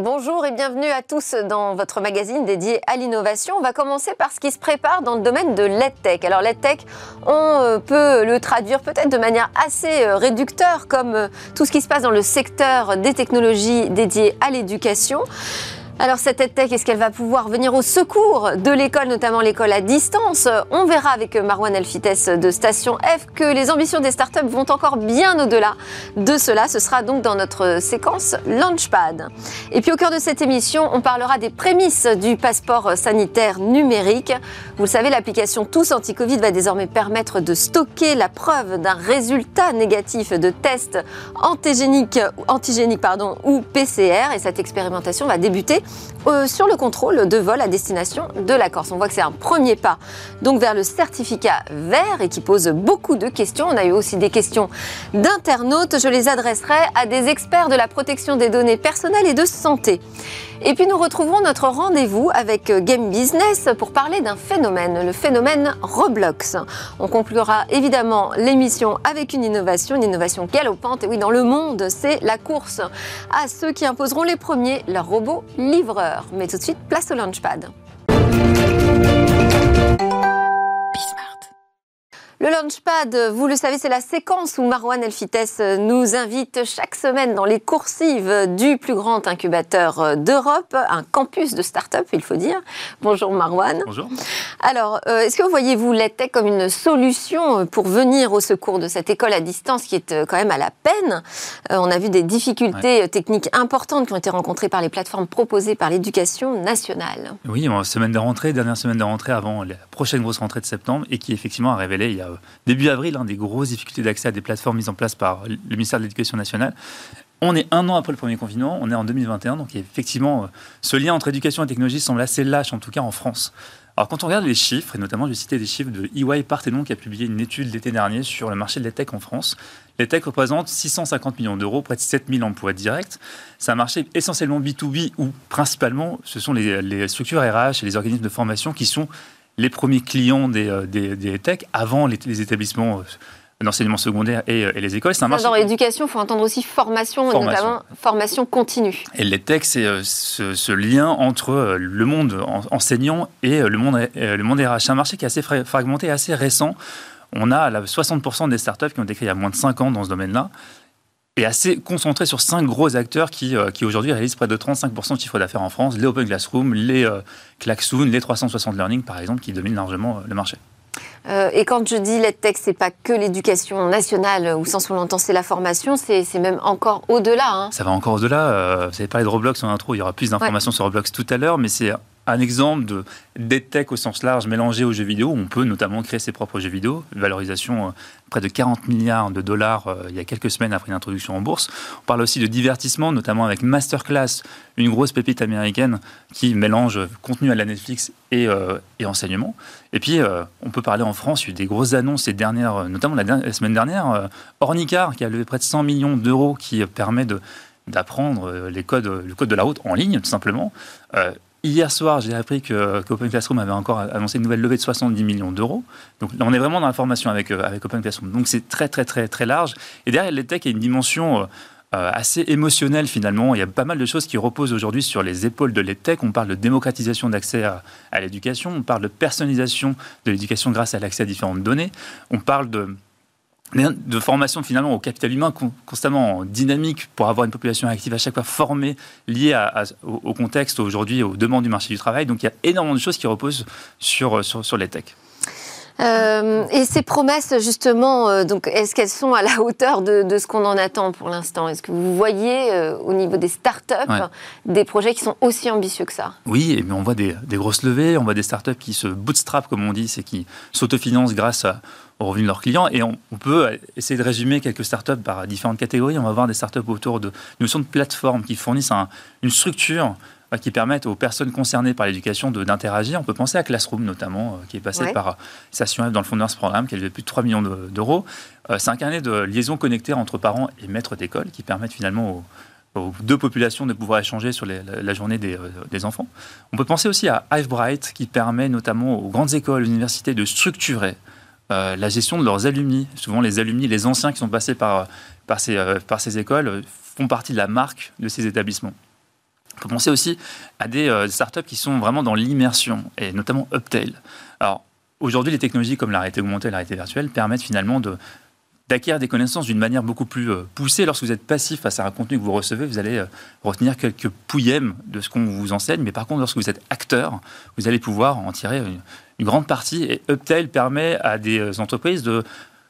Bonjour et bienvenue à tous dans votre magazine dédié à l'innovation. On va commencer par ce qui se prépare dans le domaine de l'EdTech. Alors l'EdTech, on euh, peut le traduire peut-être de manière assez euh, réducteur comme euh, tout ce qui se passe dans le secteur des technologies dédiées à l'éducation. Alors cette EdTech, est-ce qu'elle va pouvoir venir au secours de l'école, notamment l'école à distance? On verra avec Marwan Elfites de Station F que les ambitions des startups vont encore bien au-delà de cela. Ce sera donc dans notre séquence Launchpad. Et puis au cœur de cette émission, on parlera des prémices du passeport sanitaire numérique. Vous le savez, l'application Tous Anti-Covid va désormais permettre de stocker la preuve d'un résultat négatif de test antigénique, ou PCR. Et cette expérimentation va débuter euh, sur le contrôle de vol à destination de la Corse. On voit que c'est un premier pas donc vers le certificat vert et qui pose beaucoup de questions. On a eu aussi des questions d'internautes. Je les adresserai à des experts de la protection des données personnelles et de santé. Et puis nous retrouverons notre rendez-vous avec Game Business pour parler d'un phénomène, le phénomène Roblox. On conclura évidemment l'émission avec une innovation, une innovation galopante. Et oui, dans le monde, c'est la course à ceux qui imposeront les premiers leurs robots livreurs. Mais tout de suite, place au Launchpad. Le Launchpad, vous le savez, c'est la séquence où Marwan Elfites nous invite chaque semaine dans les coursives du plus grand incubateur d'Europe, un campus de start-up, il faut dire. Bonjour Marwan. Bonjour. Alors, euh, est-ce que vous voyez-vous l'EdTech comme une solution pour venir au secours de cette école à distance qui est euh, quand même à la peine? Euh, On a vu des difficultés techniques importantes qui ont été rencontrées par les plateformes proposées par l'éducation nationale. Oui, semaine de rentrée, dernière semaine de rentrée avant la prochaine grosse rentrée de septembre et qui effectivement a révélé il y a début avril hein, des grosses difficultés d'accès à des plateformes mises en place par le ministère de l'Éducation nationale. On est un an après le premier confinement, on est en 2021, donc effectivement, euh, ce lien entre éducation et technologie semble assez lâche, en tout cas en France. Alors quand on regarde les chiffres, et notamment je vais citer des chiffres de EY Parthenon qui a publié une étude l'été dernier sur le marché de l'EdTech en France. L'EdTech représente 650 millions d'euros, près de 7000 emplois directs. C'est un marché essentiellement B2B où principalement ce sont les, les structures RH et les organismes de formation qui sont les premiers clients des, euh, des, des tech avant les, établissements euh, d'enseignement secondaire et, euh, et, les écoles. C'est un marché... Dans l'éducation, il faut entendre aussi formation, notamment formation continue. Et les tech, c'est ce, lien entre le monde enseignant et le monde, le monde RH. C'est un marché qui est assez fragmenté, assez récent. On a 60% des startups qui ont été créées il y a moins de 5 ans dans ce domaine-là est assez concentré sur cinq gros acteurs qui, euh, qui aujourd'hui réalisent près de 35% de chiffre d'affaires en France, les Open Classroom, les euh, Klaxoon, les 360 Learning par exemple, qui dominent largement euh, le marché. et quand je dis l'EdTech, c'est pas que l'éducation nationale, au sens où l'on c'est la formation, c'est même encore au-delà. Hein. Ça va encore au-delà. vous avez parlé de Roblox en intro, il y aura plus d'informations sur Roblox tout à l'heure, mais c'est un exemple de d'EdTech au sens large mélangé aux jeux vidéo. On peut notamment créer ses propres jeux vidéo. Valorisation euh, près de 40 milliards de dollars euh, il y a quelques semaines après une introduction en bourse. On parle aussi de divertissement, notamment avec Masterclass, une grosse pépite américaine qui mélange contenu à la Netflix et, euh, enseignement. Et puis, on peut parler en France, il y a eu des grosses annonces ces dernières, notamment la, semaine dernière, Ornicar qui a levé près de 100 millions d'euros qui permet d'apprendre les codes, le code de la route en ligne, tout simplement. Hier soir, j'ai appris que, Open Classroom avait encore annoncé une nouvelle levée de 70 millions d'euros. Donc là, on est vraiment dans la formation avec, euh, avec Open Classroom. Donc c'est très, très, très, très large. Et derrière les tech, il y a une dimension euh, euh, assez émotionnelle finalement. Il y a pas mal de choses qui reposent aujourd'hui sur les épaules de l'EdTech. On parle de démocratisation d'accès à l'éducation, on parle de personnalisation de l'éducation grâce à l'accès à différentes données, on parle de de formation finalement au capital humain constamment dynamique pour avoir une population active à chaque fois formée, liée au, contexte aujourd'hui, aux demandes du marché du travail. Donc il y a énormément de choses qui reposent sur, sur, sur les techs. Euh, et ces promesses, justement, euh, donc, est-ce qu'elles sont à la hauteur de, ce qu'on en attend pour l'instant? Est-ce que vous voyez euh, au niveau des startups des projets qui sont aussi ambitieux que ça? Oui, mais on voit des, des, grosses levées, on voit des startups qui se bootstrap, comme on dit, c'est qui s'autofinancent grâce à, aux revenus de leurs clients. Et on, peut essayer de résumer quelques startups par différentes catégories. On va voir des startups autour de notions de plateformes qui fournissent une structure euh, qui permettent aux personnes concernées par l'éducation d'interagir. On peut penser à Classroom notamment, euh, qui est passé par Station F dans le Founders Programme, qui a levé plus de 3 millions d'euros. Euh, c'est un carnet de liaison connectée entre parents et maîtres d'école qui permettent finalement aux, deux populations de pouvoir échanger sur la, journée des, des, enfants. On peut penser aussi à Hivebright, qui permet notamment aux grandes écoles, aux universités de structurer euh, la gestion de leurs alumni. Souvent, les alumni, les anciens qui sont passés par, euh, par ces écoles, font partie de la marque de ces établissements. On peut penser aussi à des startups qui sont vraiment dans l'immersion, et notamment Uptail. Alors, aujourd'hui, les technologies comme la réalité augmentée et la réalité virtuelle permettent finalement de d'acquérir des connaissances d'une manière beaucoup plus euh, poussée. Lorsque vous êtes passif face à un contenu que vous recevez, vous allez euh, retenir quelques pouillèmes de ce qu'on vous enseigne. Mais par contre, lorsque vous êtes acteur, vous allez pouvoir en tirer une, une grande partie. Et Uptail permet à des euh, entreprises de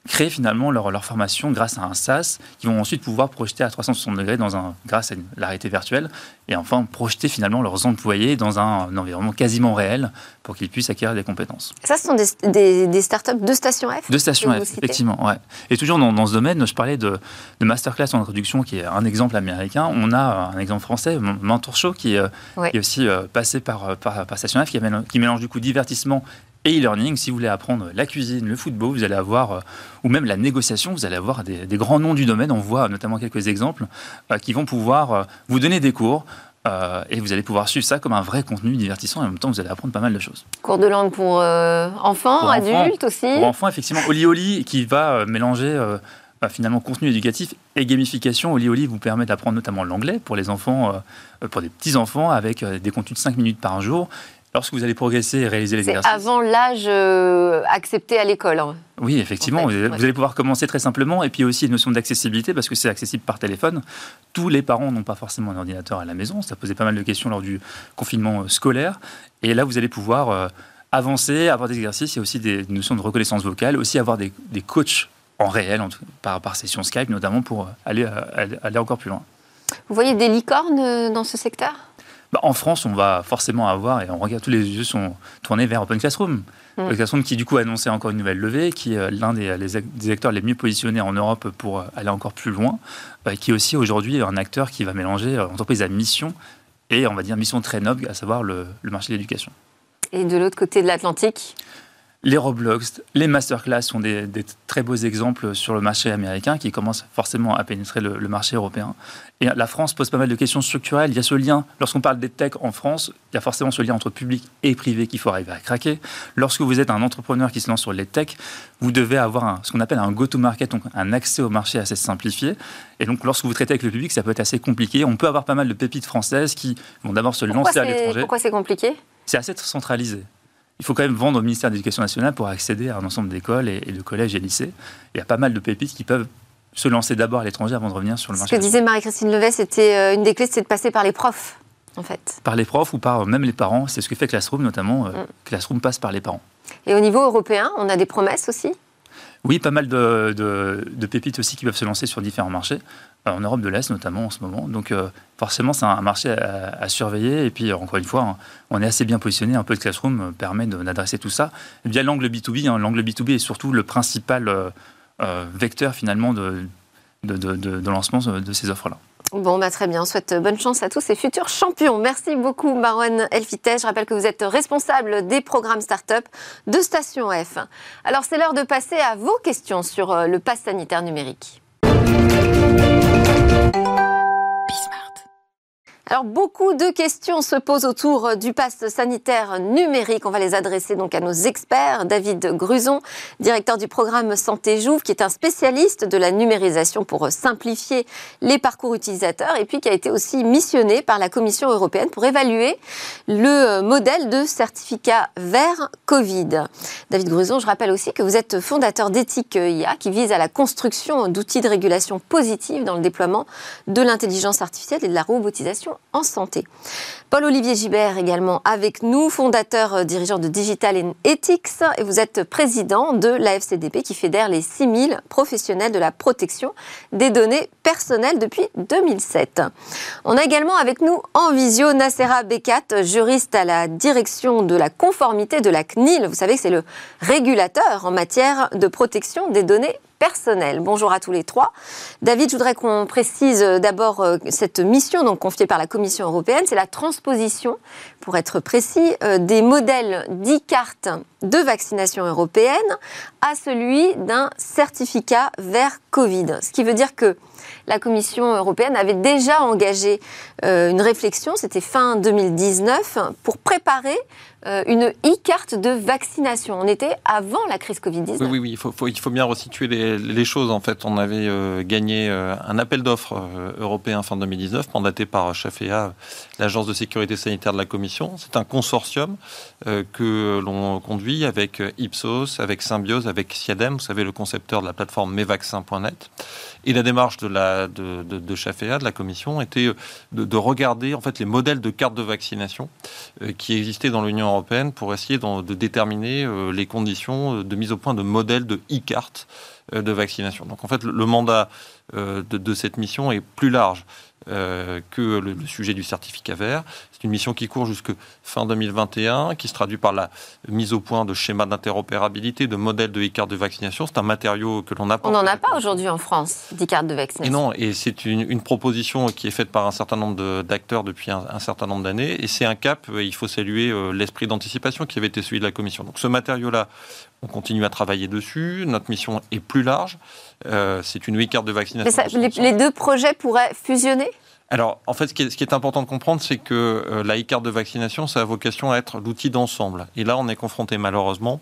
créer finalement leur, leur, formation grâce à un SaaS qui vont ensuite pouvoir projeter à 360 degrés dans un, grâce à la réalité virtuelle et enfin projeter finalement leurs employés dans un, environnement quasiment réel pour qu'ils puissent acquérir des compétences. Ça, ce sont des, des, startups de Station F De Station F, effectivement. Ouais. Et toujours dans, dans, ce domaine, je parlais de, de, Masterclass en introduction qui est un exemple américain. On a un exemple français, Mentor Show, qui, euh, qui est aussi euh, passé par, par, par, Station F, qui, qui mélange du coup divertissement et e-learning. Si vous voulez apprendre la cuisine, le football, vous allez avoir, euh, ou même la négociation, vous allez avoir des, grands noms du domaine. On voit notamment quelques exemples euh, qui vont pouvoir euh, vous donner des cours. et vous allez pouvoir suivre ça comme un vrai contenu divertissant et en même temps vous allez apprendre pas mal de choses. Cours de langue pour enfants, adultes aussi Pour enfants, effectivement. Oli Oli qui va mélanger bah, finalement contenu éducatif et gamification. Oli Oli vous permet d'apprendre notamment l'anglais pour les enfants, pour des petits enfants avec des contenus de 5 minutes par jour Lorsque vous allez progresser et réaliser les exercices. avant l'âge euh, accepté à l'école. Hein. Oui, effectivement. vous, allez pouvoir commencer très simplement. Et puis aussi une notion d'accessibilité, parce que c'est accessible par téléphone. Tous les parents n'ont pas forcément un ordinateur à la maison. Ça posait pas mal de questions lors du confinement euh, scolaire. Et là, vous allez pouvoir euh, avancer, avoir des exercices. Il y a aussi des notions de reconnaissance vocale, aussi avoir des, coachs en réel, par, par session Skype notamment, pour aller, aller encore plus loin. Vous voyez des licornes dans ce secteur? Bah, en France, on va forcément avoir, et on regarde, tous les yeux sont tournés vers Open Classroom. Mm. Open Classroom qui, du coup, a annoncé encore une nouvelle levée, qui est l'un des, des, acteurs les mieux positionnés en Europe pour aller encore plus loin, euh, qui est aussi aujourd'hui un acteur qui va mélanger euh, entreprise à mission et, on va dire, mission très noble, à savoir le, le marché de l'éducation. Et de l'autre côté de l'Atlantique? Les Roblox, les masterclass sont des, très beaux exemples sur le marché américain qui commencent forcément à pénétrer le, marché européen. Et la France pose pas mal de questions structurelles. Il y a ce lien, lorsqu'on parle des tech en France, il y a forcément ce lien entre public et privé qu'il faut arriver à craquer. Lorsque vous êtes un entrepreneur qui se lance sur les tech, vous devez avoir ce qu'on appelle un go-to-market, donc un accès au marché assez simplifié. Et donc, lorsque vous traitez avec le public, ça peut être assez compliqué. On peut avoir pas mal de pépites françaises qui vont d'abord se lancer à l'étranger. Pourquoi c'est compliqué? C'est assez centralisé il faut quand même vendre au ministère de l'Éducation nationale pour accéder à un ensemble d'écoles et, de collèges et lycées. Il y a pas mal de pépites qui peuvent se lancer d'abord à l'étranger avant de revenir sur le marché. Ce que disait Marie-Christine Levet, c'était euh, une des clés, c'est de passer par les profs, en fait. Par les profs ou par même les parents. C'est ce que fait Classroom, notamment. Euh, mm. Classroom passe par les parents. Et au niveau européen, on a des promesses aussi? Oui, pas mal de, pépites aussi qui peuvent se lancer sur différents marchés, euh, en Europe de l'Est notamment en ce moment. Donc euh, forcément, c'est un marché à, surveiller. Et puis, encore une fois, hein, on est assez bien positionné. Un peu de Classroom permet d'adresser tout ça. Bien l'angle B2B, hein, l'angle B2B est surtout le principal euh, vecteur finalement de, de lancement de ces offres-là. Bon, bah, très bien. On souhaite bonne chance à tous ces futurs champions. Merci beaucoup, Marwan Elfitej. Je rappelle que vous êtes responsable des programmes start-up de Station F. Alors, c'est l'heure de passer à vos questions sur euh, le pass sanitaire numérique. Alors beaucoup de questions se posent autour du pass sanitaire numérique. On va les adresser donc à nos experts. David Gruson, directeur du programme Santé Jouve, qui est un spécialiste de la numérisation pour simplifier les parcours utilisateurs et puis qui a été aussi missionné par la Commission européenne pour évaluer le modèle de certificat vert Covid. David Gruson, je rappelle aussi que vous êtes fondateur d'Ethique IA qui vise à la construction d'outils de régulation positive dans le déploiement de l'intelligence artificielle et de la robotisation en santé. Paul-Olivier Gibert également avec nous, fondateur euh, dirigeant de Digital Ethics et vous êtes président de la FCDP qui fédère les 6000 professionnels de la protection des données personnelles depuis 2007. On a également avec nous en visio Nacera Bekat, juriste à la direction de la conformité de la CNIL. Vous savez que c'est le régulateur en matière de protection des données personnel. Bonjour à tous les trois. David, je voudrais qu'on précise euh, d'abord euh, cette mission donc confiée par la Commission européenne, c'est la pour être précis, euh, des modèles d'e-cartes de vaccination européenne à celui d'un certificat vers Covid. Ce qui veut dire que la Commission européenne avait déjà engagé euh, une réflexion, c'était fin 2019, pour préparer euh, une e-carte de vaccination. On était avant la crise Covid-19. Oui, oui, il, faut, bien resituer les, choses. En fait, on avait euh, gagné un appel d'offres européen fin 2019, mandaté par CHAFEA, l'Agence de sécurité sanitaire de la Commission. C'est un consortium que l'on conduit avec Ipsos, avec Symbiose, avec Siadem, vous savez, le concepteur de la plateforme mesvaccins.net. Et la démarche de la de, la Commission, était de, regarder les modèles de cartes de vaccination euh, qui existaient dans l'Union européenne pour essayer de, déterminer euh, les conditions de mise au point de modèles de e-carte euh, de vaccination. Donc en fait, le, mandat de, cette mission est plus large. Que le, sujet du certificat vert. C'est une mission qui court jusque fin 2021, qui se traduit par la mise au point de schémas d'interopérabilité, de modèles de e-carte de vaccination. C'est un matériau que l'on a. On n'en a pas aujourd'hui en France, d'e-carte de vaccination. Et non, et c'est une, proposition qui est faite par un certain nombre d'acteurs depuis un, certain nombre d'années. Et c'est un cap, euh, il faut saluer euh, l'esprit d'anticipation qui avait été celui de la Commission. Donc ce matériau-là, on continue à travailler dessus. Notre mission est plus large. Euh, c'est une e-carte de vaccination. Les deux projets pourraient fusionner? Alors, en fait, ce qui est, important de comprendre, c'est que euh, la e-carte de vaccination, ça a vocation à être l'outil d'ensemble. Et là, on est confronté malheureusement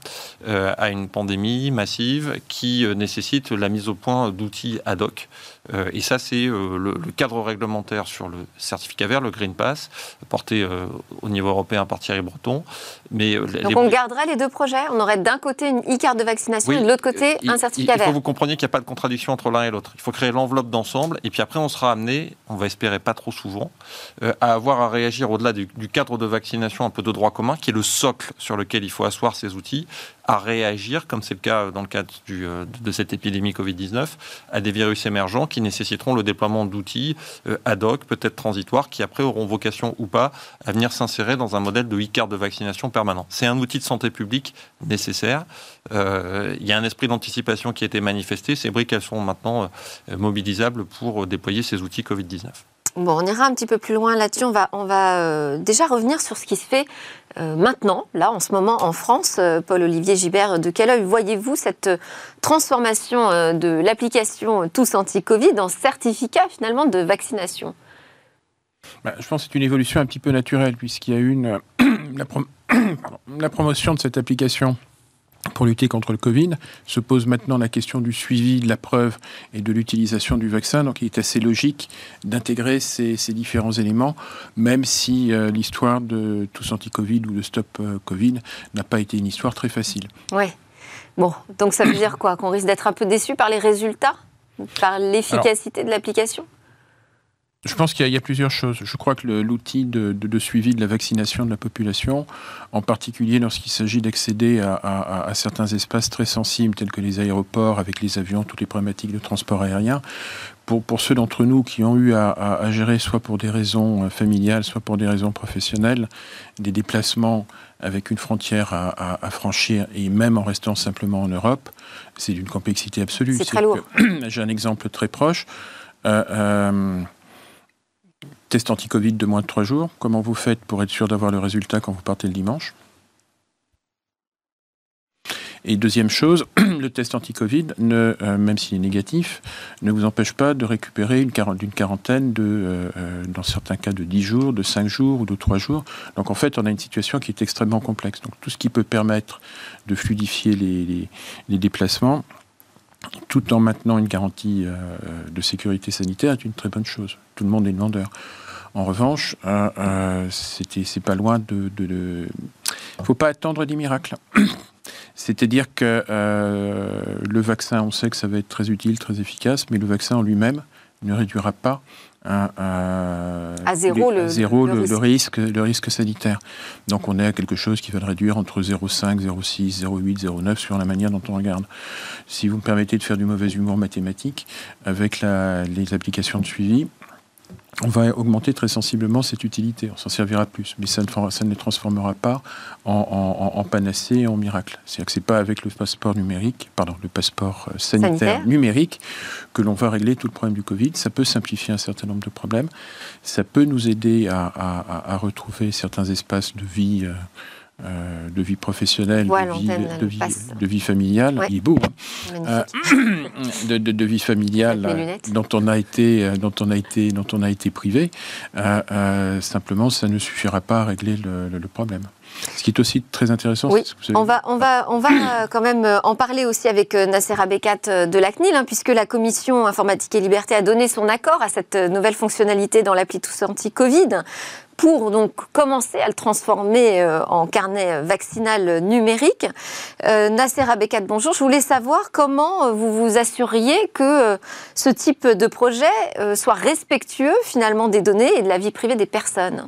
euh, à une pandémie massive qui nécessite la mise au point d'outils ad hoc. Et ça, c'est le, cadre réglementaire sur le certificat vert, le Green Pass, porté au niveau européen par Thierry Breton. Mais, Donc, on garderait les deux projets On aurait d'un côté une e-carte de vaccination et de l'autre côté un certificat vert Il faut que vous compreniez qu'il n'y a pas de contradiction entre l'un et l'autre. Il faut créer l'enveloppe d'ensemble. Et puis après, on sera amené, on va espérer pas trop souvent, euh, à avoir à réagir au-delà du, cadre de vaccination un peu de droit commun, qui est le socle sur lequel il faut asseoir ces outils, à réagir, comme c'est le cas dans le cadre euh, de cette épidémie Covid-19, à des virus émergents qui nécessiteront le déploiement d'outils euh, ad hoc, peut-être transitoires, qui après auront vocation ou pas à venir s'insérer dans un modèle de e-carte de vaccination permanent. C'est un outil de santé publique nécessaire. il y a un esprit d'anticipation qui a été manifesté. Ces briques, elles sont maintenant mobilisables pour déployer ces outils Covid-19. Bon, on ira un petit peu plus loin là-dessus. On va, on va euh, déjà revenir sur ce qui se fait euh, maintenant, là, en ce moment, en France. Euh, Paul-Olivier Gibert, de quel œil voyez-vous cette transformation de l'application Tous Anti-Covid en certificat, finalement, de vaccination? Bah, Je pense que c'est une évolution un petit peu naturelle, puisqu'il y a eu la promotion de cette application pour lutter contre le Covid. Se pose maintenant la question du suivi de la preuve et de l'utilisation du vaccin. Donc il est assez logique d'intégrer ces, différents éléments, même si euh, l'histoire de tous anti-Covid ou de Stop euh, Covid n'a pas été une histoire très facile. Oui. Bon, donc ça veut dire quoi? Qu'on risque d'être un peu déçu par les résultats? Par l'efficacité de l'application? Je pense qu'il y, a plusieurs choses. Je crois que l'outil de, suivi de la vaccination de la population, en particulier lorsqu'il s'agit d'accéder à, certains espaces très sensibles tels que les aéroports avec les avions, toutes les problématiques de transport aérien, pour, pour ceux d'entre nous qui ont eu à, gérer soit pour des raisons euh, familiales, soit pour des raisons professionnelles, des déplacements avec une frontière à, franchir et même en restant simplement en Europe, c'est d'une complexité absolue. C'est très lourd. J'ai un exemple très proche. Euh, euh, Test anti-Covid de moins de trois jours. Comment vous faites pour être sûr d'avoir le résultat quand vous partez le dimanche? Et deuxième chose, le test anti-Covid, euh, même s'il est négatif, ne vous empêche pas de récupérer une quarantaine, de, euh, euh, dans certains cas de 10 jours, de 5 jours ou de 3 jours. Donc en fait, on a une situation qui est extrêmement complexe. Donc tout ce qui peut permettre de fluidifier les déplacements, tout en maintenant une garantie de sécurité sanitaire, est une très bonne chose. Tout le monde est demandeur. En revanche, euh, euh, c'est pas loin de. Il ne faut pas attendre des miracles. C'est-à-dire que euh, le vaccin, on sait que ça va être très utile, très efficace, mais le vaccin en lui-même ne réduira pas à zéro, le, le, risque. le risque sanitaire. Donc on est à quelque chose qui va le réduire entre 0,5, 0,6, 0,8, 0,9 sur la manière dont on regarde. Si vous me permettez de faire du mauvais humour mathématique, avec les applications de suivi, on va augmenter très sensiblement cette utilité. On s'en servira plus, mais ça ne, ça ne les transformera pas en, panacée et en miracle. C'est-à-dire que c'est pas avec le passeport numérique, pardon, le passeport euh, sanitaire, numérique que l'on va régler tout le problème du Covid. Ça peut simplifier un certain nombre de problèmes. Ça peut nous aider à, retrouver certains espaces de vie. Euh, euh, de vie professionnelle, de, vie, de, vie, familiale, il est beau, hein. de, de, vie familiale dont on a été, dont on a été, dont on a été privé. simplement, ça ne suffira pas à régler le problème. Ce qui est aussi très intéressant. Oui, on va, on va, on va euh, quand même euh, en parler aussi avec euh, Nasser Abekat de la CNIL, hein, puisque la commission informatique et liberté a donné son accord à cette nouvelle fonctionnalité dans l'appli Tous Anti-Covid pour donc commencer à le transformer en carnet vaccinal numérique. Nasser Abekat, bonjour. Je voulais savoir comment vous vous assuriez que ce type de projet soit respectueux finalement des données et de la vie privée des personnes.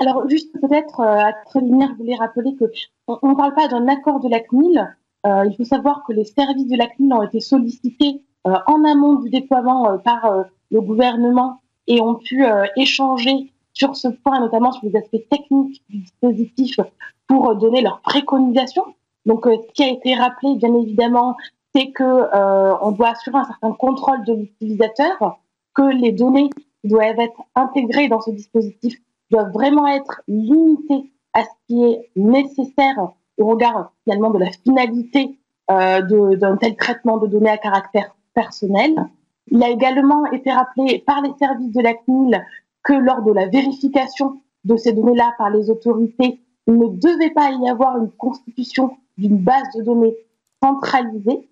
Alors, juste peut-être, euh, à très lumière, je voulais rappeler que on ne parle pas d'un accord de la CNIL. Euh, il faut savoir que les services de la CNIL ont été sollicités euh, en amont du déploiement par le gouvernement et ont pu échanger sur ce point, notamment sur les aspects techniques du dispositif pour donner leurs préconisations. Donc, ce qui a été rappelé, bien évidemment, c'est que on doit assurer un certain contrôle de l'utilisateur, que les données doivent être intégrées dans ce dispositif doivent vraiment être limités à ce qui est nécessaire au regard finalement de la finalité euh, d'un tel traitement de données à caractère personnel. Il a également été rappelé par les services de la CNIL que lors de la vérification de ces données-là par les autorités, il ne devait pas y avoir une constitution d'une base de données centralisée.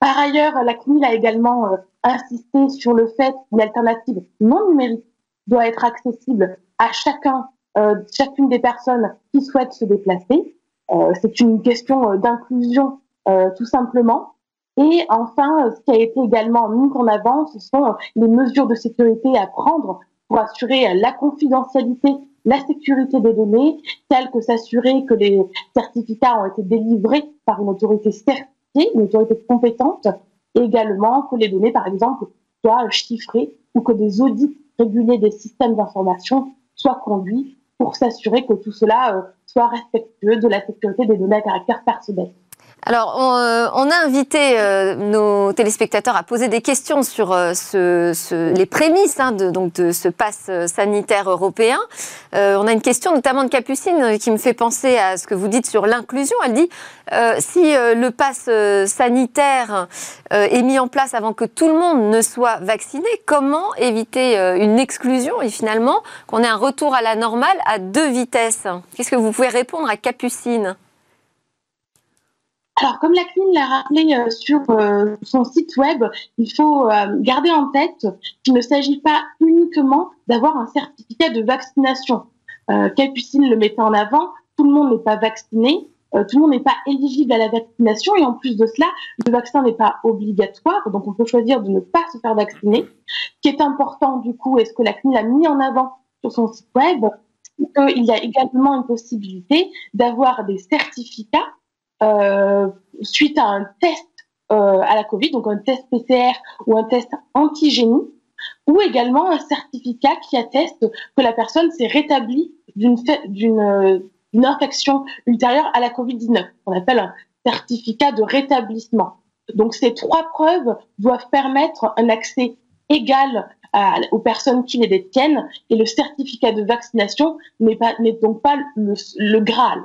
Par ailleurs, la CNIL a également euh, insisté sur le fait qu'une alternative non numérique doit être accessible à chacun, euh, chacune des personnes qui souhaitent se déplacer. Euh, c'est une question euh, d'inclusion euh, tout simplement. Et enfin, ce qui a été également mis en avant, ce sont les mesures de sécurité à prendre pour assurer la confidentialité, la sécurité des données, telles que s'assurer que les certificats ont été délivrés par une autorité certifiée, une autorité compétente, et également que les données, par exemple, soient chiffrées ou que des audits réguliers des systèmes d'information soient conduits pour s'assurer que tout cela euh, soit respectueux de la sécurité des données à caractère personnel. Alors, on, euh, a invité euh, nos téléspectateurs à poser des questions sur euh, les prémices hein, de ce pass sanitaire européen. on a une question notamment de Capucine qui me fait penser à ce que vous dites sur l'inclusion. Elle dit si le pass sanitaire est mis en place avant que tout le monde ne soit vacciné, comment éviter une exclusion et finalement qu'on ait un retour à la normale à deux vitesses? Qu'est-ce que vous pouvez répondre à Capucine? Alors, comme la CNIL l'a rappelé euh, sur euh, son site web, il faut euh, garder en tête qu'il ne s'agit pas uniquement d'avoir un certificat de vaccination. Capucine le mettait en avant, tout le monde n'est pas vacciné, tout le monde n'est pas éligible à la vaccination et en plus de cela, le vaccin n'est pas obligatoire, donc on peut choisir de ne pas se faire vacciner. Ce qui est important du coup, est ce que la CNIL a mis en avant sur son site web, qu'il y a également une possibilité d'avoir des certificats suite à un test euh, à la Covid, donc un test PCR ou un test antigénie, ou également un certificat qui atteste que la personne s'est rétablie d'une d'une infection ultérieure à la Covid-19. On appelle un certificat de rétablissement. Donc ces trois preuves doivent permettre un accès égal aux personnes qui les détiennent et le certificat de vaccination n'est donc pas le Graal.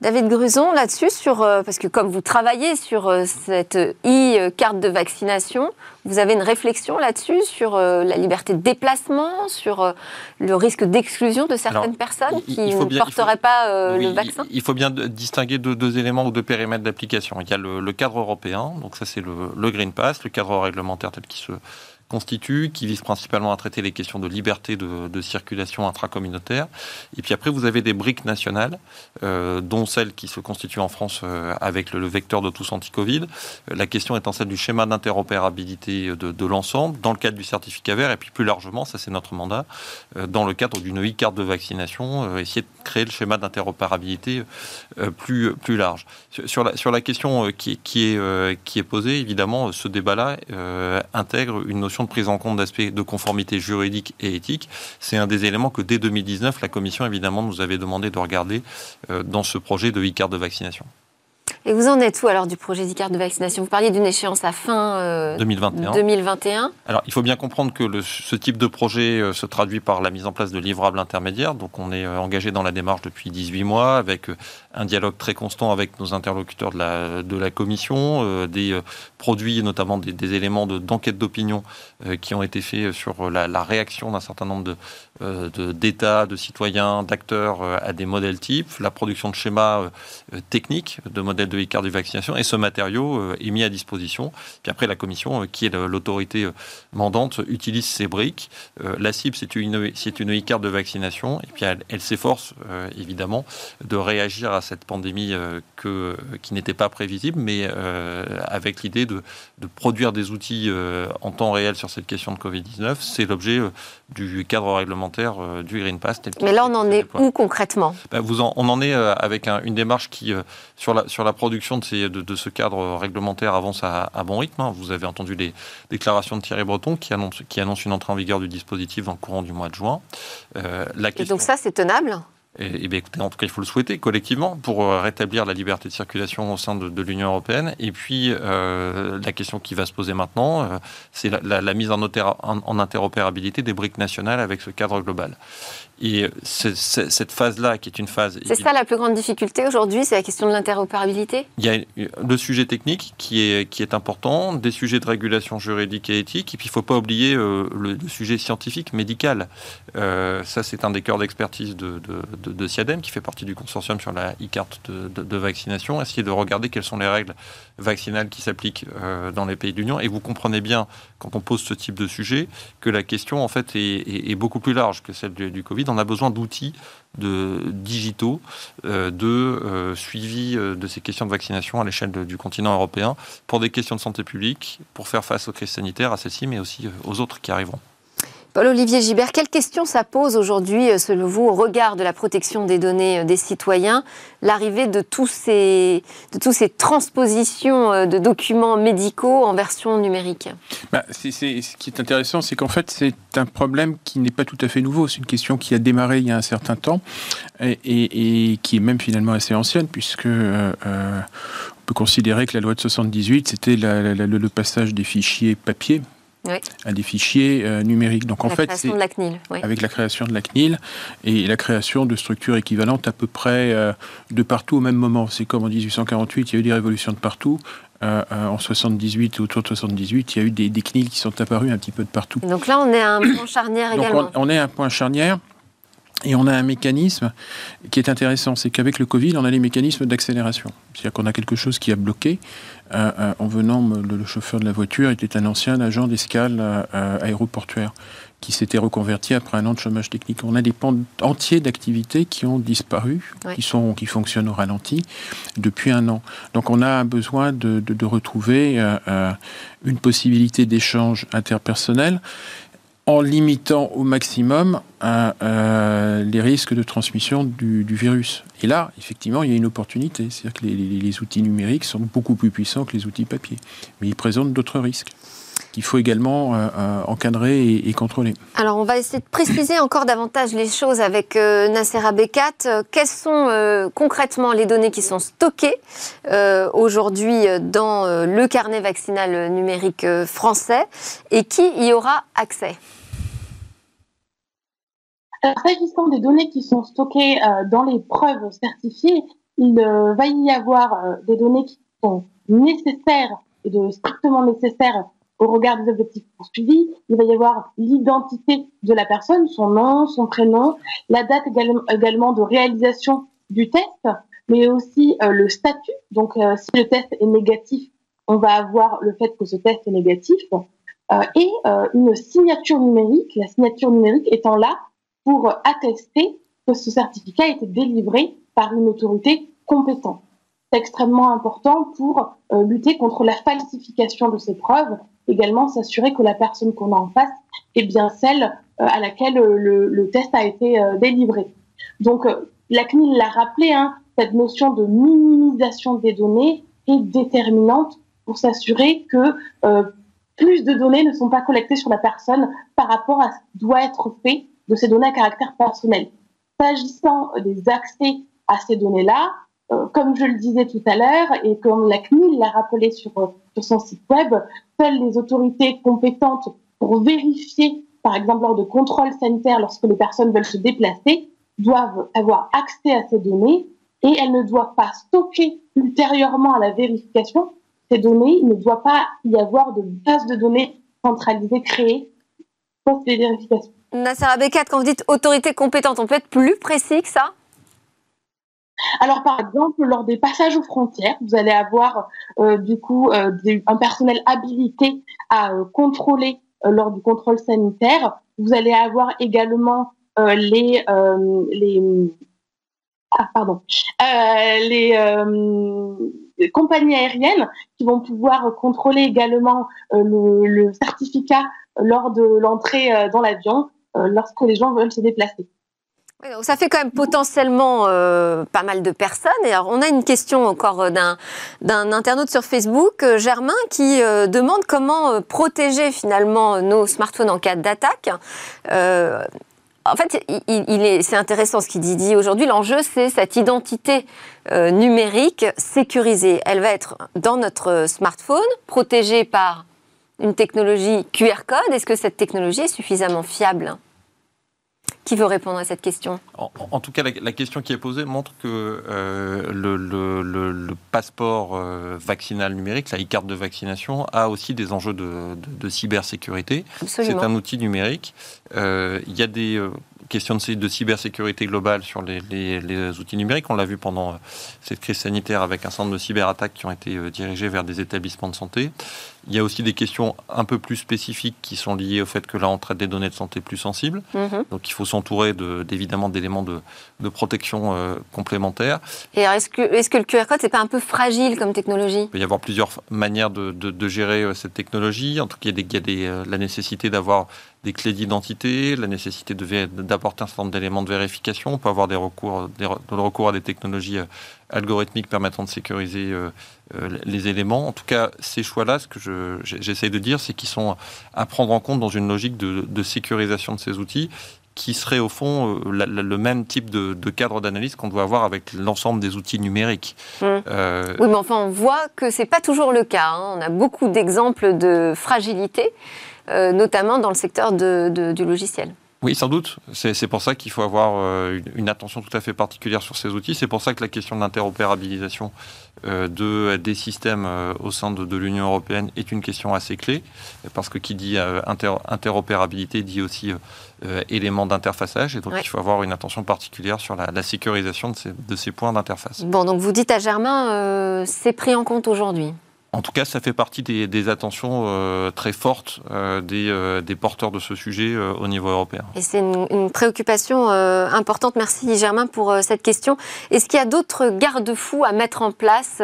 David Gruson, là-dessus, sur, euh, parce que comme vous travaillez sur euh, cette e-carte de vaccination, vous avez une réflexion là-dessus sur euh, la liberté de déplacement, sur le risque d'exclusion de certaines personnes qui ne porteraient pas le vaccin? Il faut bien distinguer deux, éléments ou deux périmètres d'application. Il y a le, cadre européen, donc ça c'est le, le, Green Pass, le cadre réglementaire tel qu'il se constitue, qui vise principalement à traiter les questions de liberté de, circulation intracommunautaire. Et puis après, vous avez des briques nationales, euh, dont celle qui se constitue en France euh, avec le, vecteur de tous anti-Covid. Euh, la question étant celle du schéma d'interopérabilité de, l'ensemble, dans le cadre du certificat vert, et puis plus largement, ça c'est notre mandat, dans le cadre d'une e-carte de vaccination, essayer de créer le schéma d'interopérabilité plus, plus large. Sur la, sur la question qui, qui, est, qui est posée, évidemment, ce débat-là intègre une notion de prise en compte d'aspects de conformité juridique et éthique. C'est un des éléments que dès 2019, la Commission évidemment nous avait demandé de regarder euh, dans ce projet de e-carte de vaccination. Et vous en êtes où alors du projet d'e-carte de vaccination? Vous parliez d'une échéance à fin 2021. Euh, 2021. Alors il faut bien comprendre que le, ce type de projet euh, se traduit par la mise en place de livrables intermédiaires. Donc on est engagé dans la démarche depuis 18 mois avec un dialogue très constant avec nos interlocuteurs de la, de la Commission, des produits, notamment des, éléments d'enquête d'opinion qui ont été faits sur la, réaction d'un certain nombre de, d'États, de, citoyens, d'acteurs euh, à des modèles types, la production de schémas euh, techniques, de modèles de e de vaccination, et ce matériau euh, est mis à disposition. Puis après, la Commission, qui est l'autorité mandante, utilise ces briques. La cible, c'est une, une de vaccination, et puis elle, s'efforce évidemment de réagir à cette pandémie qui n'était pas prévisible, mais avec l'idée de, de, produire des outils en temps réel sur cette question de Covid-19. C'est l'objet du cadre réglementaire euh, du Green Pass. Mais là, on en est où concrètement? Ben, vous On en est euh, avec une démarche qui, euh, sur, la, sur la production de, ces, de, ce cadre réglementaire, avance à, bon rythme. Hein. Vous avez entendu les déclarations de Thierry Breton qui annonce, qui annonce une entrée en vigueur du dispositif dans le courant du mois de juin. la Et donc ça, c'est tenable? Et, bien, écoutez, en tout cas, il faut le souhaiter collectivement pour euh, rétablir la liberté de circulation au sein de, l'Union européenne. Et puis, euh, la question qui va se poser maintenant, euh, c'est la, mise en, en, interopérabilité des briques nationales avec ce cadre global. Et cette phase-là, qui est une phase... C'est ça la plus grande difficulté aujourd'hui, c'est la question de l'interopérabilité Il y a le sujet technique qui est, qui est important, des sujets de régulation juridique et éthique, et puis il ne faut pas oublier le, sujet scientifique, médical. ça, c'est un des cœurs d'expertise de, de, de, SIADEM, qui fait partie du consortium sur la e-carte de, vaccination, essayer de regarder quelles sont les règles vaccinales qui s'appliquent euh, dans les pays de l'Union. Et vous comprenez bien, quand on pose ce type de sujet, que la question, en fait, est, beaucoup plus large que celle du, Covid. On a besoin d'outils de digitaux euh, de euh, suivi de ces questions de vaccination à l'échelle du continent européen pour des questions de santé publique, pour faire face aux crises sanitaires, à celles-ci, mais aussi aux autres qui arriveront. Paul-Olivier Gibert, quelle question ça pose aujourd'hui, euh, selon vous, au regard de la protection des données euh, des citoyens, l'arrivée de, tous toutes ces transpositions euh, de documents médicaux en version numérique? Bah, Ce qui est intéressant, c'est qu'en fait, c'est un problème qui n'est pas tout à fait nouveau. C'est une question qui a démarré il y a un certain temps et, qui est même finalement assez ancienne, puisque on peut considérer que la loi de 78, c'était le passage des fichiers papier à des fichiers euh, numériques. Donc en fait, avec la création de la CNIL et la création de structures équivalentes à peu près euh, de partout au même moment. C'est comme en 1848, il y a eu des révolutions de partout. Euh, en 78 autour de 78, il y a eu des, des, CNIL qui sont apparus un petit peu de partout. donc là, on est à un point charnière également. On, on est à un point charnière. Et on a un mécanisme qui est intéressant, c'est qu'avec le Covid, on a les mécanismes d'accélération. C'est-à-dire qu'on a quelque chose qui a bloqué. Euh, euh, en venant, le, chauffeur de la voiture était un ancien agent d'escale euh, aéroportuaire qui s'était reconverti après un an de chômage technique. On a des pans entiers d'activités qui ont disparu, qui, sont, qui fonctionnent au ralenti depuis un an. Donc on a besoin de, de retrouver une possibilité d'échange interpersonnel en limitant au maximum euh, euh, les risques de transmission du, virus. Et là, effectivement, il y a une opportunité. C'est-à-dire que les, outils numériques sont beaucoup plus puissants que les outils papier. Mais ils présentent d'autres risques qu'il faut également euh, euh, encadrer et, contrôler. Alors, on va essayer de préciser encore davantage les choses avec euh, Nasser Bekat. Quelles sont concrètement les données qui sont stockées aujourd'hui dans le carnet vaccinal numérique français et qui y aura accès? S'agissant des données qui sont stockées dans les preuves certifiées, il va y avoir des données qui sont nécessaires et de strictement nécessaires au regard des objectifs poursuivis, il va y avoir l'identité de la personne, son nom, son prénom, la date également de réalisation du test, mais aussi euh, le statut. Donc, euh, si le test est négatif, on va avoir le fait que ce test est négatif euh, et une signature numérique, la signature numérique étant là pour attester que ce certificat a été délivré par une autorité compétente. C'est extrêmement important pour lutter contre la falsification de ces preuves également s'assurer que la personne qu'on a en face est bien celle euh, à laquelle euh, le, test a été euh, délivré. Donc, la CNIL l'a rappelé, hein, cette notion de minimisation des données est déterminante pour s'assurer que plus de données ne sont pas collectées sur la personne par rapport à ce qui doit être fait de ces données à caractère personnel. S'agissant des accès à ces données-là, comme je le disais tout à l'heure, et comme la CNIL l'a rappelé sur, sur son site web, seules les autorités compétentes pour vérifier, par exemple lors de contrôles sanitaires, lorsque les personnes veulent se déplacer, doivent avoir accès à ces données et elles ne doivent pas stocker ultérieurement à la vérification ces données. Il ne doit pas y avoir de base de données centralisée créée post vérification. Nasser Abekat, quand vous dites autorité compétente, on peut être plus précis que ça? Alors, par exemple, lors des passages aux frontières, vous allez avoir euh, du coup euh, un personnel habilité à euh, contrôler lors du contrôle sanitaire. Vous allez avoir également les les ah, compagnies aériennes qui vont pouvoir contrôler également le, le, certificat lors de l'entrée dans l'avion lorsque les gens veulent se déplacer ça fait quand même potentiellement euh, pas mal de personnes. Et alors, on a une question encore euh, d'un internaute sur Facebook, euh, Germain, qui demande comment protéger finalement nos smartphones en cas d'attaque. en fait, il, est, c'est intéressant ce qu'il dit. dit aujourd'hui, l'enjeu, c'est cette identité numérique sécurisée. Elle va être dans notre smartphone, protégée par une technologie QR code. Est-ce que cette technologie est suffisamment fiable? Qui veut répondre à cette question? En, tout cas, la, question qui est posée montre que euh, le, passeport euh, vaccinal numérique, la e-carte de vaccination, a aussi des enjeux de, cybersécurité. C'est un outil numérique. Euh, il y a des question de, de cybersécurité globale sur les, les, outils numériques. On l'a vu pendant euh, cette crise sanitaire avec un certain nombre de cyberattaques qui ont été euh, dirigées vers des établissements de santé. Il y a aussi des questions un peu plus spécifiques qui sont liées au fait que là, on traite des données de santé plus sensibles. Mhm. Donc, il faut s'entourer d'évidemment d'éléments de, de, protection euh, complémentaires. Et est-ce que, est que le QR code, c'est pas un peu fragile comme technologie? Il peut y avoir plusieurs manières de, de gérer cette technologie. En tout cas, il y a, des, il y a des, la nécessité d'avoir des clés d'identité, la nécessité d'apporter un certain nombre d'éléments de vérification. On peut avoir des recours, des, recours à des technologies euh, algorithmiques permettant de sécuriser euh, euh, les éléments. En tout cas, ces choix-là, ce que j'essaye de dire, c'est qu'ils sont à prendre en compte dans une logique de, sécurisation de ces outils qui serait au fond le même type de, cadre d'analyse qu'on doit avoir avec l'ensemble des outils numériques. Mmh. Oui, mais enfin, on voit que c'est pas toujours le cas. Hein. On a beaucoup d'exemples de fragilité. Euh, notamment dans le secteur du logiciel. Oui, sans doute. C'est pour ça qu'il faut avoir euh, une attention tout à fait particulière sur ces outils. C'est pour ça que la question de l'interopérabilisation euh, de, des systèmes au sein de, l'Union européenne est une question assez clé, parce que qui dit interopérabilité dit aussi éléments d'interfaçage, et donc il faut avoir une attention particulière sur la, sécurisation de ces, de ces points d'interface. Bon, donc vous dites à Germain, c'est pris en compte aujourd'hui en tout cas, ça fait partie des, attentions euh, très fortes euh, euh, des, porteurs de ce sujet au niveau européen. Et c'est une, préoccupation importante. Merci Germain pour cette question. Est-ce qu'il y a d'autres garde-fous à mettre en place,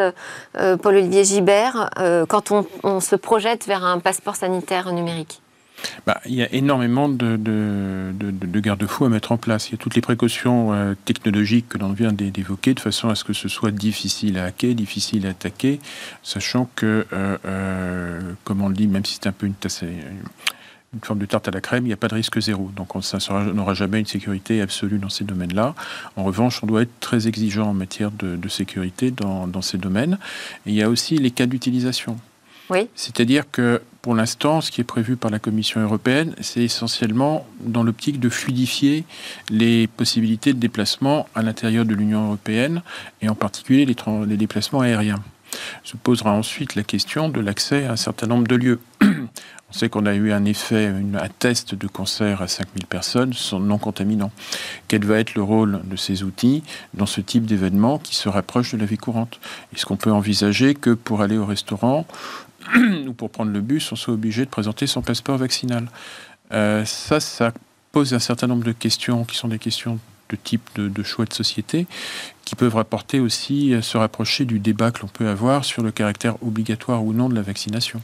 Paul-Olivier Gibert, quand on se projette vers un passeport sanitaire numérique? Bah, il y a énormément de, garde-fous à mettre en place. Il y a toutes les précautions euh, technologiques que l'on vient d'évoquer, de façon à ce que ce soit difficile à hacker, difficile à attaquer, sachant que, euh, euh, comme on le dit, même si c'est un peu une, une forme de tarte à la crème, il n'y a pas de risque zéro. Donc on n'aura jamais une sécurité absolue dans ces domaines-là. En revanche, on doit être très exigeant en matière de, sécurité dans, dans, ces domaines. Et il y a aussi les cas d'utilisation. Oui. C'est-à-dire que pour l'instant, ce qui est prévu par la Commission européenne, c'est essentiellement dans l'optique de fluidifier les possibilités de déplacement à l'intérieur de l'Union européenne et en particulier les, déplacements aériens. Se posera ensuite la question de l'accès à un certain nombre de lieux. On sait qu'on a eu un effet, un test de cancer à 5000 personnes sont non contaminants. Quel va être le rôle de ces outils dans ce type d'événement qui se rapproche de la vie courante? Est-ce qu'on peut envisager que pour aller au restaurant, ou pour prendre le bus, on soit obligé de présenter son passeport vaccinal. Euh, ça, ça pose un certain nombre de questions qui sont des questions de type de, choix de société qui peuvent rapporter aussi euh, se rapprocher du débat que l'on peut avoir sur le caractère obligatoire ou non de la vaccination.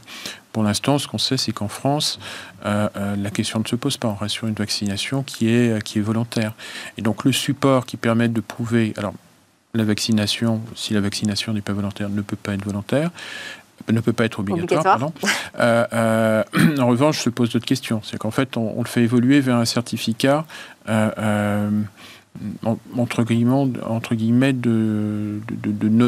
Pour l'instant, ce qu'on sait, c'est qu'en France, euh, la question ne se pose pas. On reste sur une vaccination qui est, qui est volontaire. Et donc le support qui permet de prouver... Alors, la vaccination, si la vaccination n'est pas volontaire, ne peut pas être volontaire ne peut pas être obligatoire. Euh, euh, en revanche, se pose d'autres questions. C'est qu'en fait, on, le fait évoluer vers un certificat euh, entre guillemets, entre guillemets de,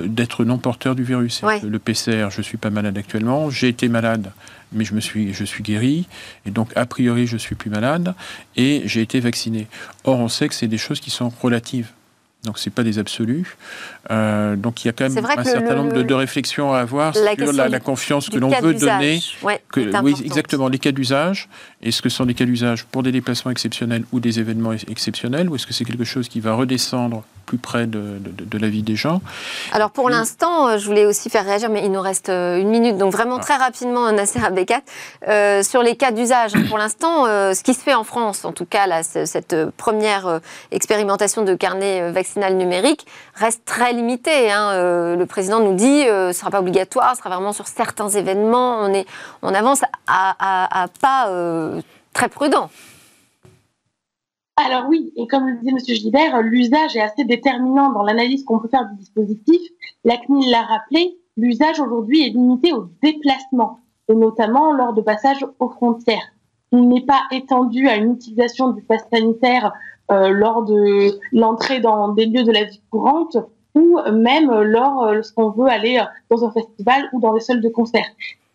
d'être non porteur du virus. Le PCR, je suis pas malade actuellement. J'ai été malade, mais je me suis, je suis guéri, et donc a priori je suis plus malade, et j'ai été vacciné. Or, on sait que c'est des choses qui sont relatives. Donc, ce pas des absolus. Euh, donc, il y a quand même un certain nombre de, réflexions à avoir sur la, confiance que l'on veut donner. que, oui, exactement, les cas d'usage. Est-ce que ce sont des cas d'usage pour des déplacements exceptionnels ou des événements exceptionnels Ou est-ce que c'est quelque chose qui va redescendre plus près de, la vie des gens. Alors pour l'instant, euh, je voulais aussi faire réagir, mais il nous reste euh, une minute, donc vraiment ah. très rapidement, Nasser Abdekat, euh, sur les cas d'usage. Pour l'instant, ce qui se fait en France, en tout cas là, cette première expérimentation de carnet vaccinal numérique, reste très limité. Hein. le président nous dit, ce ne sera pas obligatoire, ce sera vraiment sur certains événements. On, est, on avance à, à pas très prudent. Alors oui, et comme le disait M. Gilbert, l'usage est assez déterminant dans l'analyse qu'on peut faire du dispositif. La CNIL l'a rappelé, l'usage aujourd'hui est limité au déplacement, et notamment lors de passages aux frontières. Il n'est pas étendu à une utilisation du pass sanitaire euh, lors de l'entrée dans des lieux de la vie courante ou même lors euh, lorsqu'on veut aller dans un festival ou dans les salles de concert.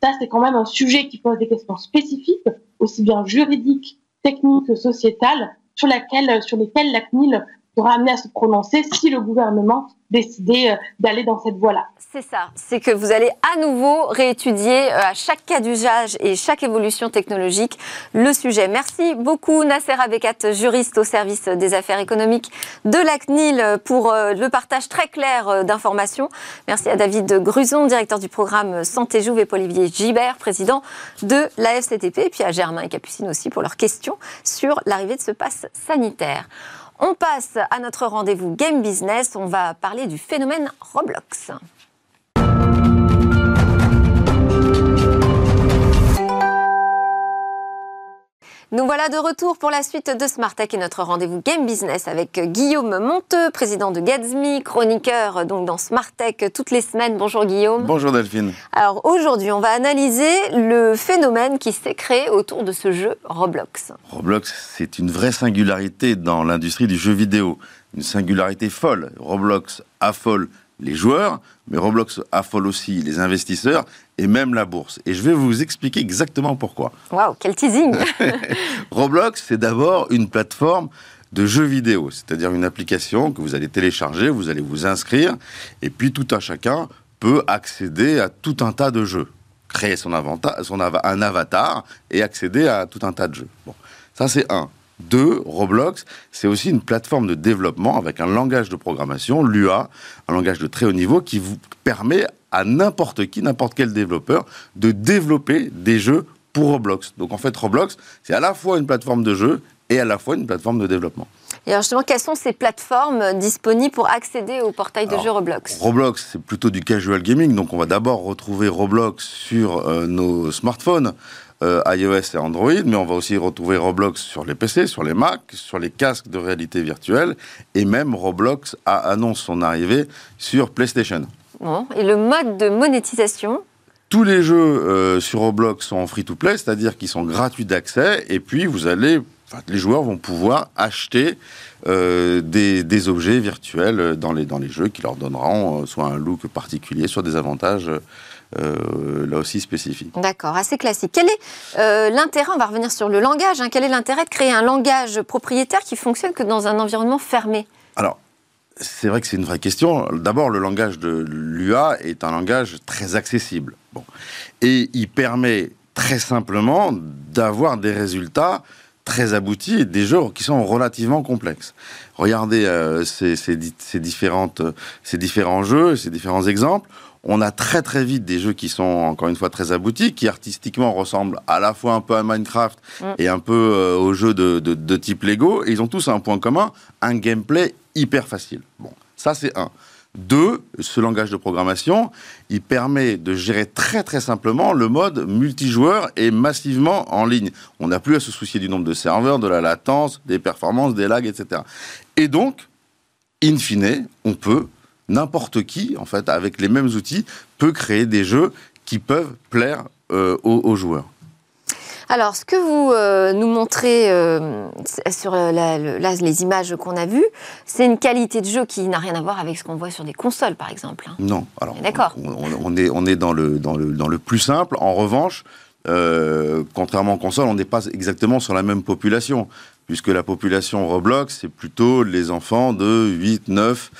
Ça, c'est quand même un sujet qui pose des questions spécifiques, aussi bien juridiques, techniques que sociétales, sur, laquelle, sur lesquelles la CNIL sera amenée à se prononcer si le gouvernement décider euh, d'aller dans cette voie-là. C'est ça, c'est que vous allez à nouveau réétudier euh, à chaque cas d'usage et chaque évolution technologique le sujet. Merci beaucoup Nasser Abekat, juriste au service des affaires économiques de la CNIL pour euh, le partage très clair d'informations. Merci à David Gruson, directeur du programme Santé Jouve et Paul-Olivier Gibert, président de la FCTP, et puis à Germain et Capucine aussi pour leurs questions sur l'arrivée de ce pass sanitaire. On passe à notre rendez-vous Game Business. On va parler du phénomène Roblox. Nous voilà de retour pour la suite de Smart Tech et notre rendez-vous Game Business avec Guillaume Monteux, président de Gatsby, chroniqueur donc dans Smart Tech toutes les semaines. Bonjour Guillaume. Bonjour Delphine. Alors aujourd'hui, on va analyser le phénomène qui s'est créé autour de ce jeu Roblox. Roblox, c'est une vraie singularité dans l'industrie du jeu vidéo. Une singularité folle. Roblox affole les joueurs, mais Roblox affole aussi les investisseurs et même la bourse. Et je vais vous expliquer exactement pourquoi. Waouh, quel teasing Roblox, c'est d'abord une plateforme de jeux vidéo, c'est-à-dire une application que vous allez télécharger, vous allez vous inscrire, et puis tout un chacun peut accéder à tout un tas de jeux, créer son, son un avatar et accéder à tout un tas de jeux. Bon, ça c'est un. Deux, Roblox, c'est aussi une plateforme de développement avec un langage de programmation, l'UA, un langage de très haut niveau qui vous permet à n'importe qui, n'importe quel développeur, de développer des jeux pour Roblox. Donc en fait, Roblox, c'est à la fois une plateforme de jeu et à la fois une plateforme de développement. Et alors justement, quelles sont ces plateformes disponibles pour accéder au portail de jeux Roblox? Roblox, c'est plutôt du casual gaming, donc on va d'abord retrouver Roblox sur euh, nos smartphones. Euh, iOS et Android, mais on va aussi retrouver Roblox sur les PC, sur les Mac, sur les casques de réalité virtuelle, et même Roblox a, annonce son arrivée sur PlayStation. Et le mode de monétisation tous les jeux euh, sur Roblox sont en free-to-play, c'est-à-dire qu'ils sont gratuits d'accès, et puis vous allez, les joueurs vont pouvoir acheter euh, des, objets virtuels dans les, dans les jeux qui leur donneront soit un look particulier, soit des avantages euh, là aussi spécifique. D'accord, assez classique. Quel est euh, l'intérêt, on va revenir sur le langage, hein, quel est l'intérêt de créer un langage propriétaire qui fonctionne que dans un environnement fermé? Alors, c'est vrai que c'est une vraie question. D'abord, le langage de l'UA est un langage très accessible. Et il permet très simplement d'avoir des résultats très aboutis des jeux qui sont relativement complexes. Regardez euh, ces, différentes, ces différents jeux, ces différents exemples on a très très vite des jeux qui sont encore une fois très aboutis, qui artistiquement ressemblent à la fois un peu à Minecraft mm. et un peu euh, aux jeux de, type Lego. Et ils ont tous un point commun, un gameplay hyper facile. Bon, ça c'est un. Deux, ce langage de programmation, il permet de gérer très très simplement le mode multijoueur et massivement en ligne. On n'a plus à se soucier du nombre de serveurs, de la latence, des performances, des lags, etc. Et donc, in fine, on peut n'importe qui, en fait, avec les mêmes outils, peut créer des jeux qui peuvent plaire euh, aux, joueurs. Alors, ce que vous euh, nous montrez euh, sur la, les images qu'on a vues, c'est une qualité de jeu qui n'a rien à voir avec ce qu'on voit sur des consoles, par exemple. hein. Non, alors D'accord. on, on est, on est dans, le, dans, le, dans le plus simple. En revanche, contrairement aux consoles, on n'est pas exactement sur la même population, puisque la population Roblox, c'est plutôt les enfants de 8, 9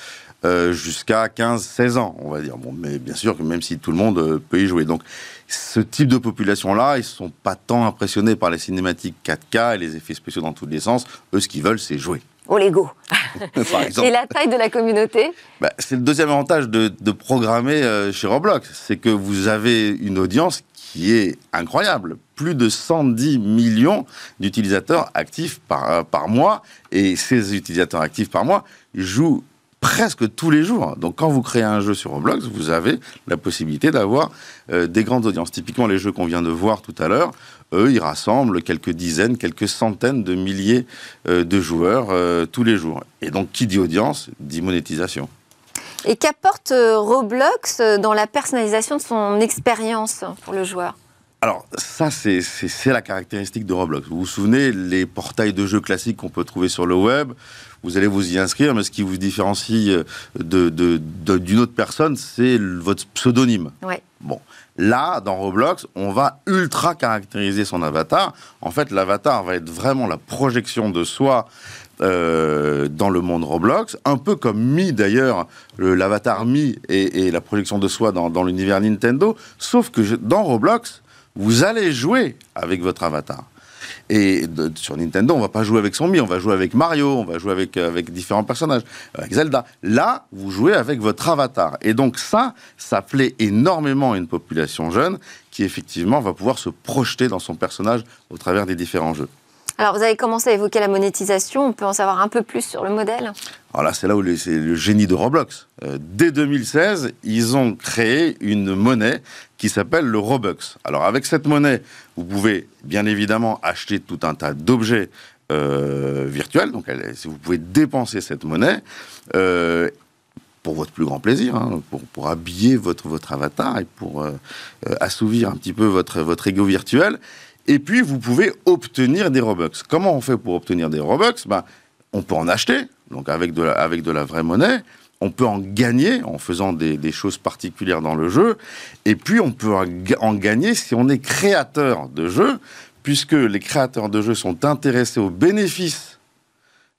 euh, jusqu'à 15, 16 ans, on va dire. Bon, mais bien sûr que même si tout le monde euh, peut y jouer. Donc, ce type de population-là, ils sont pas tant impressionnés par les cinématiques 4K et les effets spéciaux dans tous les sens. Eux, ce qu'ils veulent, c'est jouer. Au Lego. Par exemple. Et la taille de la communauté Bah, c'est le deuxième avantage de, de programmer euh, chez Roblox, c'est que vous avez une audience qui est incroyable. Plus de 110 millions d'utilisateurs actifs par, euh, par mois, et ces utilisateurs actifs par mois jouent presque tous les jours. Donc quand vous créez un jeu sur Roblox, vous avez la possibilité d'avoir euh, des grandes audiences. Typiquement les jeux qu'on vient de voir tout à l'heure, eux, ils rassemblent quelques dizaines, quelques centaines de milliers euh, de joueurs euh, tous les jours. Et donc qui dit audience, dit monétisation. Et qu'apporte Roblox dans la personnalisation de son expérience pour le joueur? Alors, ça, c'est- la caractéristique de Roblox. Vous vous souvenez, les portails de jeux classiques qu'on peut trouver sur le web, vous allez vous y inscrire, mais ce qui vous différencie euh, de- de- de- d'une autre personne, c'est votre pseudonyme. Ouais. Bon, là, dans Roblox, on va ultra caractériser son avatar. En fait, l'avatar va être vraiment la projection de soi euh, dans le monde Roblox, un peu comme Mi d'ailleurs, le- l'avatar Mi et, et la projection de soi dans, dans l'univers Nintendo, sauf que je- dans Roblox, vous allez jouer avec votre avatar. Et sur Nintendo, on va pas jouer avec Mi, on va jouer avec Mario, on va jouer avec, euh, avec différents personnages, avec Zelda. Là, vous jouez avec votre avatar. Et donc ça, ça plaît énormément à une population jeune qui effectivement va pouvoir se projeter dans son personnage au travers des différents jeux. Alors, vous avez commencé à évoquer la monétisation. On peut en savoir un peu plus sur le modèle Alors là, c'est là où c'est le génie de Roblox. Euh, dès 2016, ils ont créé une monnaie qui s'appelle le Robux. Alors avec cette monnaie, vous pouvez bien évidemment acheter tout un tas d'objets euh, virtuels. Donc elle vous pouvez dépenser cette monnaie. euh, pour votre plus grand plaisir, hein, pour, pour habiller votre, votre avatar et pour assouvir un petit peu votre, votre ego virtuel. Et puis, vous pouvez obtenir des Robux. Comment on fait pour obtenir des Robux? Ben, On peut en acheter, donc avec de la, avec de la vraie monnaie. On peut en gagner en faisant des, des choses particulières dans le jeu. Et puis, on peut en ga- en gagner si on est créateur de jeux, puisque les créateurs de jeux sont intéressés aux bénéfices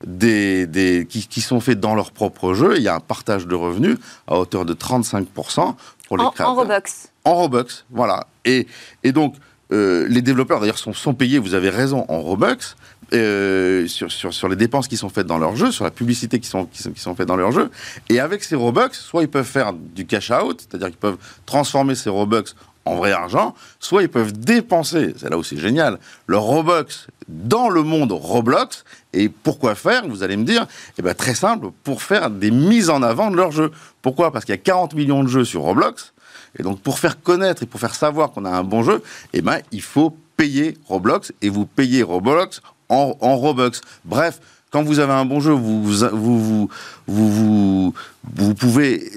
des, des, qui, qui sont faits dans leur propre jeu. Il y a un partage de revenus à hauteur de 35% pour les en, créateurs en Robux. en Robux, voilà. Et, et donc, euh, les développeurs, d'ailleurs, sont, sont payés, vous avez raison, en Robux, euh, sur, sur, sur les dépenses qui sont faites dans leur jeu, sur la publicité qui sont, qui sont, qui sont faites dans leur jeu. Et avec ces Robux, soit ils peuvent faire du cash-out, c'est-à-dire qu'ils peuvent transformer ces Robux en vrai argent, soit ils peuvent dépenser, c'est là où c'est génial, leur Robux dans le monde Roblox. Et pourquoi faire Vous allez me dire, eh ben, très simple, pour faire des mises en avant de leur jeu. Pourquoi? Parce qu'il y a 40 millions de jeux sur Roblox. Et donc, pour faire connaître et pour faire savoir qu'on a un bon jeu, eh ben, il faut payer Roblox et vous payez Roblox en, en Robux. Bref, quand vous avez un bon jeu, vous, vous, vous, vous, vous, pouvez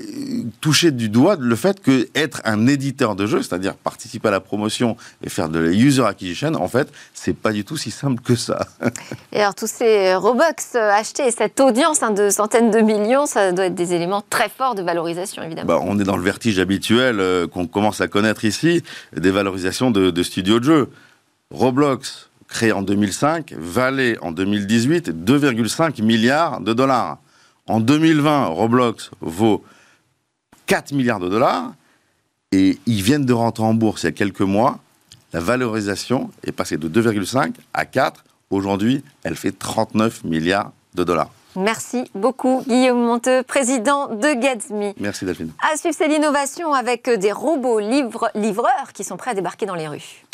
toucher du doigt le fait que être un éditeur de jeu, c'est-à-dire participer à la promotion et faire de la user acquisition, en fait, c'est pas du tout si simple que ça. Et alors, tous ces Robux euh, achetés et cette audience hein, de centaines de millions, ça doit être des éléments très forts de valorisation, évidemment. Bah, on est dans le vertige habituel euh, qu'on commence à connaître ici, des valorisations de, de studios de jeux. Roblox, créé en 2005, valait en 2018 2,5 milliards de dollars. En 2020, Roblox vaut 4 milliards de dollars et ils viennent de rentrer en bourse il y a quelques mois. La valorisation est passée de 2,5 à 4. Aujourd'hui, elle fait 39 milliards de dollars. Merci beaucoup, Guillaume Monteux, président de Gatsby. Merci Delphine. À suivre, c'est l'innovation avec des robots livre- livreurs qui sont prêts à débarquer dans les rues.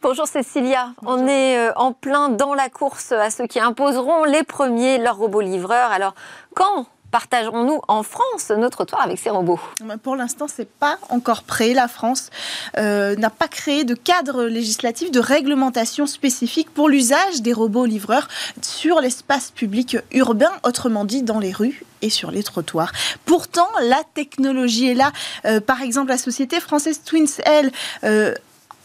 Bonjour Cécilia, on est euh, en plein dans la course à ceux qui imposeront les premiers leurs robots livreurs. Alors, quand partagerons-nous en France nos trottoirs avec ces robots? Pour l'instant, c'est pas encore prêt. La France euh, n'a pas créé de cadre législatif de réglementation spécifique pour l'usage des robots livreurs sur l'espace public urbain, autrement dit dans les rues et sur les trottoirs. Pourtant, la technologie est là. Euh, par exemple, la société française Twins, elle, euh,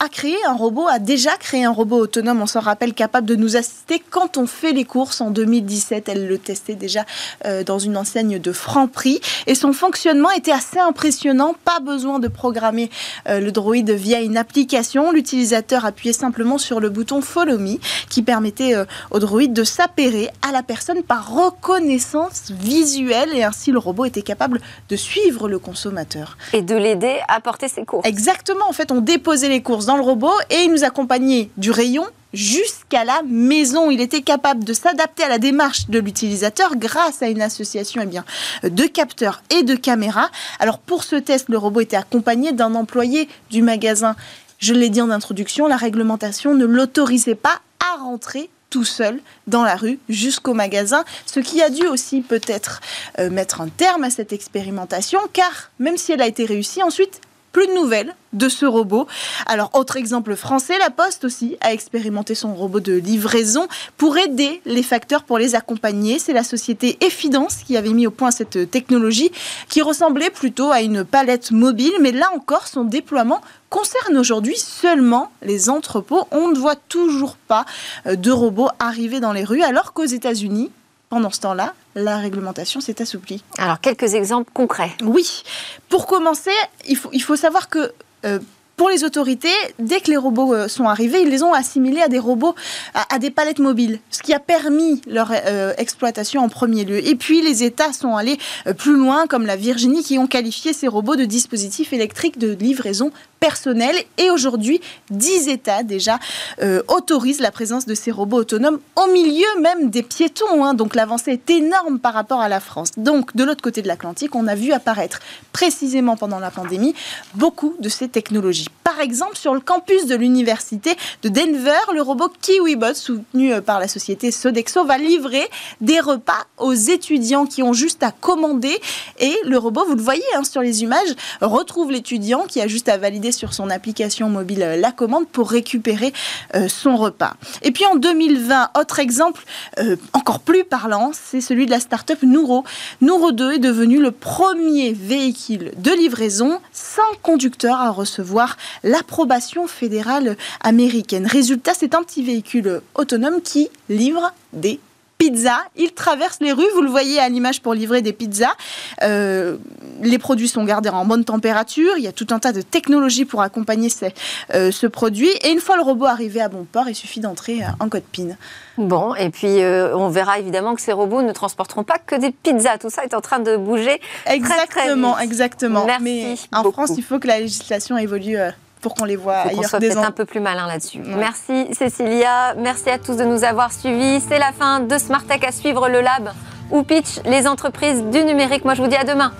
a créé un robot, a déjà créé un robot autonome, on s'en rappelle, capable de nous assister quand on fait les courses. En 2017, elle le testait déjà euh, dans une enseigne de Franprix. Et son fonctionnement était assez impressionnant. Pas besoin de programmer euh, le droïde via une application. L'utilisateur appuyait simplement sur le bouton Follow Me qui permettait euh, au droïde de s'appairer à la personne par reconnaissance visuelle. Et ainsi, le robot était capable de suivre le consommateur. Et de l'aider à porter ses courses. Exactement. En fait, on déposait les courses dans le robot et il nous accompagnait du rayon jusqu'à la maison. Il était capable de s'adapter à la démarche de l'utilisateur grâce à une association eh bien, de capteurs et de caméras. Alors pour ce test, le robot était accompagné d'un employé du magasin. Je l'ai dit en introduction, la réglementation ne l'autorisait pas à rentrer tout seul dans la rue jusqu'au magasin, ce qui a dû aussi peut-être euh, mettre un terme à cette expérimentation, car même si elle a été réussie, ensuite, plus de nouvelles de ce robot. Alors, autre exemple français, la Poste aussi a expérimenté son robot de livraison pour aider les facteurs, pour les accompagner. C'est la société Effidence qui avait mis au point cette technologie qui ressemblait plutôt à une palette mobile, mais là encore, son déploiement concerne aujourd'hui seulement les entrepôts. On ne voit toujours pas euh, de robots arriver dans les rues, alors qu'aux États-Unis, pendant ce temps-là, la réglementation s'est assouplie. Alors, quelques exemples concrets. Oui. Pour commencer, il faut, il faut savoir que euh, pour les autorités, dès que les robots euh, sont arrivés, ils les ont assimilés à des robots, à, des palettes mobiles, ce qui a permis leur euh, exploitation en premier lieu. Et puis les États sont allés plus loin, comme la Virginie, qui ont qualifié ces robots de dispositifs électriques de livraison personnelle. Et aujourd'hui, 10 États déjà autorisent la présence de ces robots autonomes au milieu même des piétons. Hein. Donc l'avancée est énorme par rapport à la France. Donc de l'autre côté de l'Atlantique, on a vu apparaître précisément pendant la pandémie beaucoup de ces technologies. Par exemple, sur le campus de l'université de Denver, le robot KiwiBot, soutenu euh, par la société Sodexo, va livrer des repas aux étudiants qui ont juste à commander. Et le robot, vous le voyez hein, sur les images, retrouve l'étudiant qui a juste à valider sur son application mobile euh, la commande pour récupérer euh, son repas. Et puis en 2020, autre exemple encore plus parlant, c'est celui de la start-up Nouro. Nouro 2 est devenu le premier véhicule de livraison sans conducteur à recevoir l'approbation fédérale américaine. Résultat, c'est un petit véhicule autonome qui livre des pizzas. Il traverse les rues, vous le voyez à l'image pour livrer des pizzas. Euh, les produits sont gardés en bonne température. Il y a tout un tas de technologies pour accompagner euh, ce produit. Et une fois le robot arrivé à bon port, il suffit d'entrer en code PIN. Bon, et puis euh, on verra évidemment que ces robots ne transporteront pas que des pizzas. Tout ça est en train de bouger. Exactement, très, exactement. Merci Mais en France, il faut que la législation évolue pour qu'on les voit ailleurs. Qu'on soit peut-être un peu plus malin là-dessus. Merci Cécilia, merci à tous de nous avoir suivis. C'est la fin de Smart Tech à suivre le lab ou pitch les entreprises du numérique. Moi je vous dis à demain.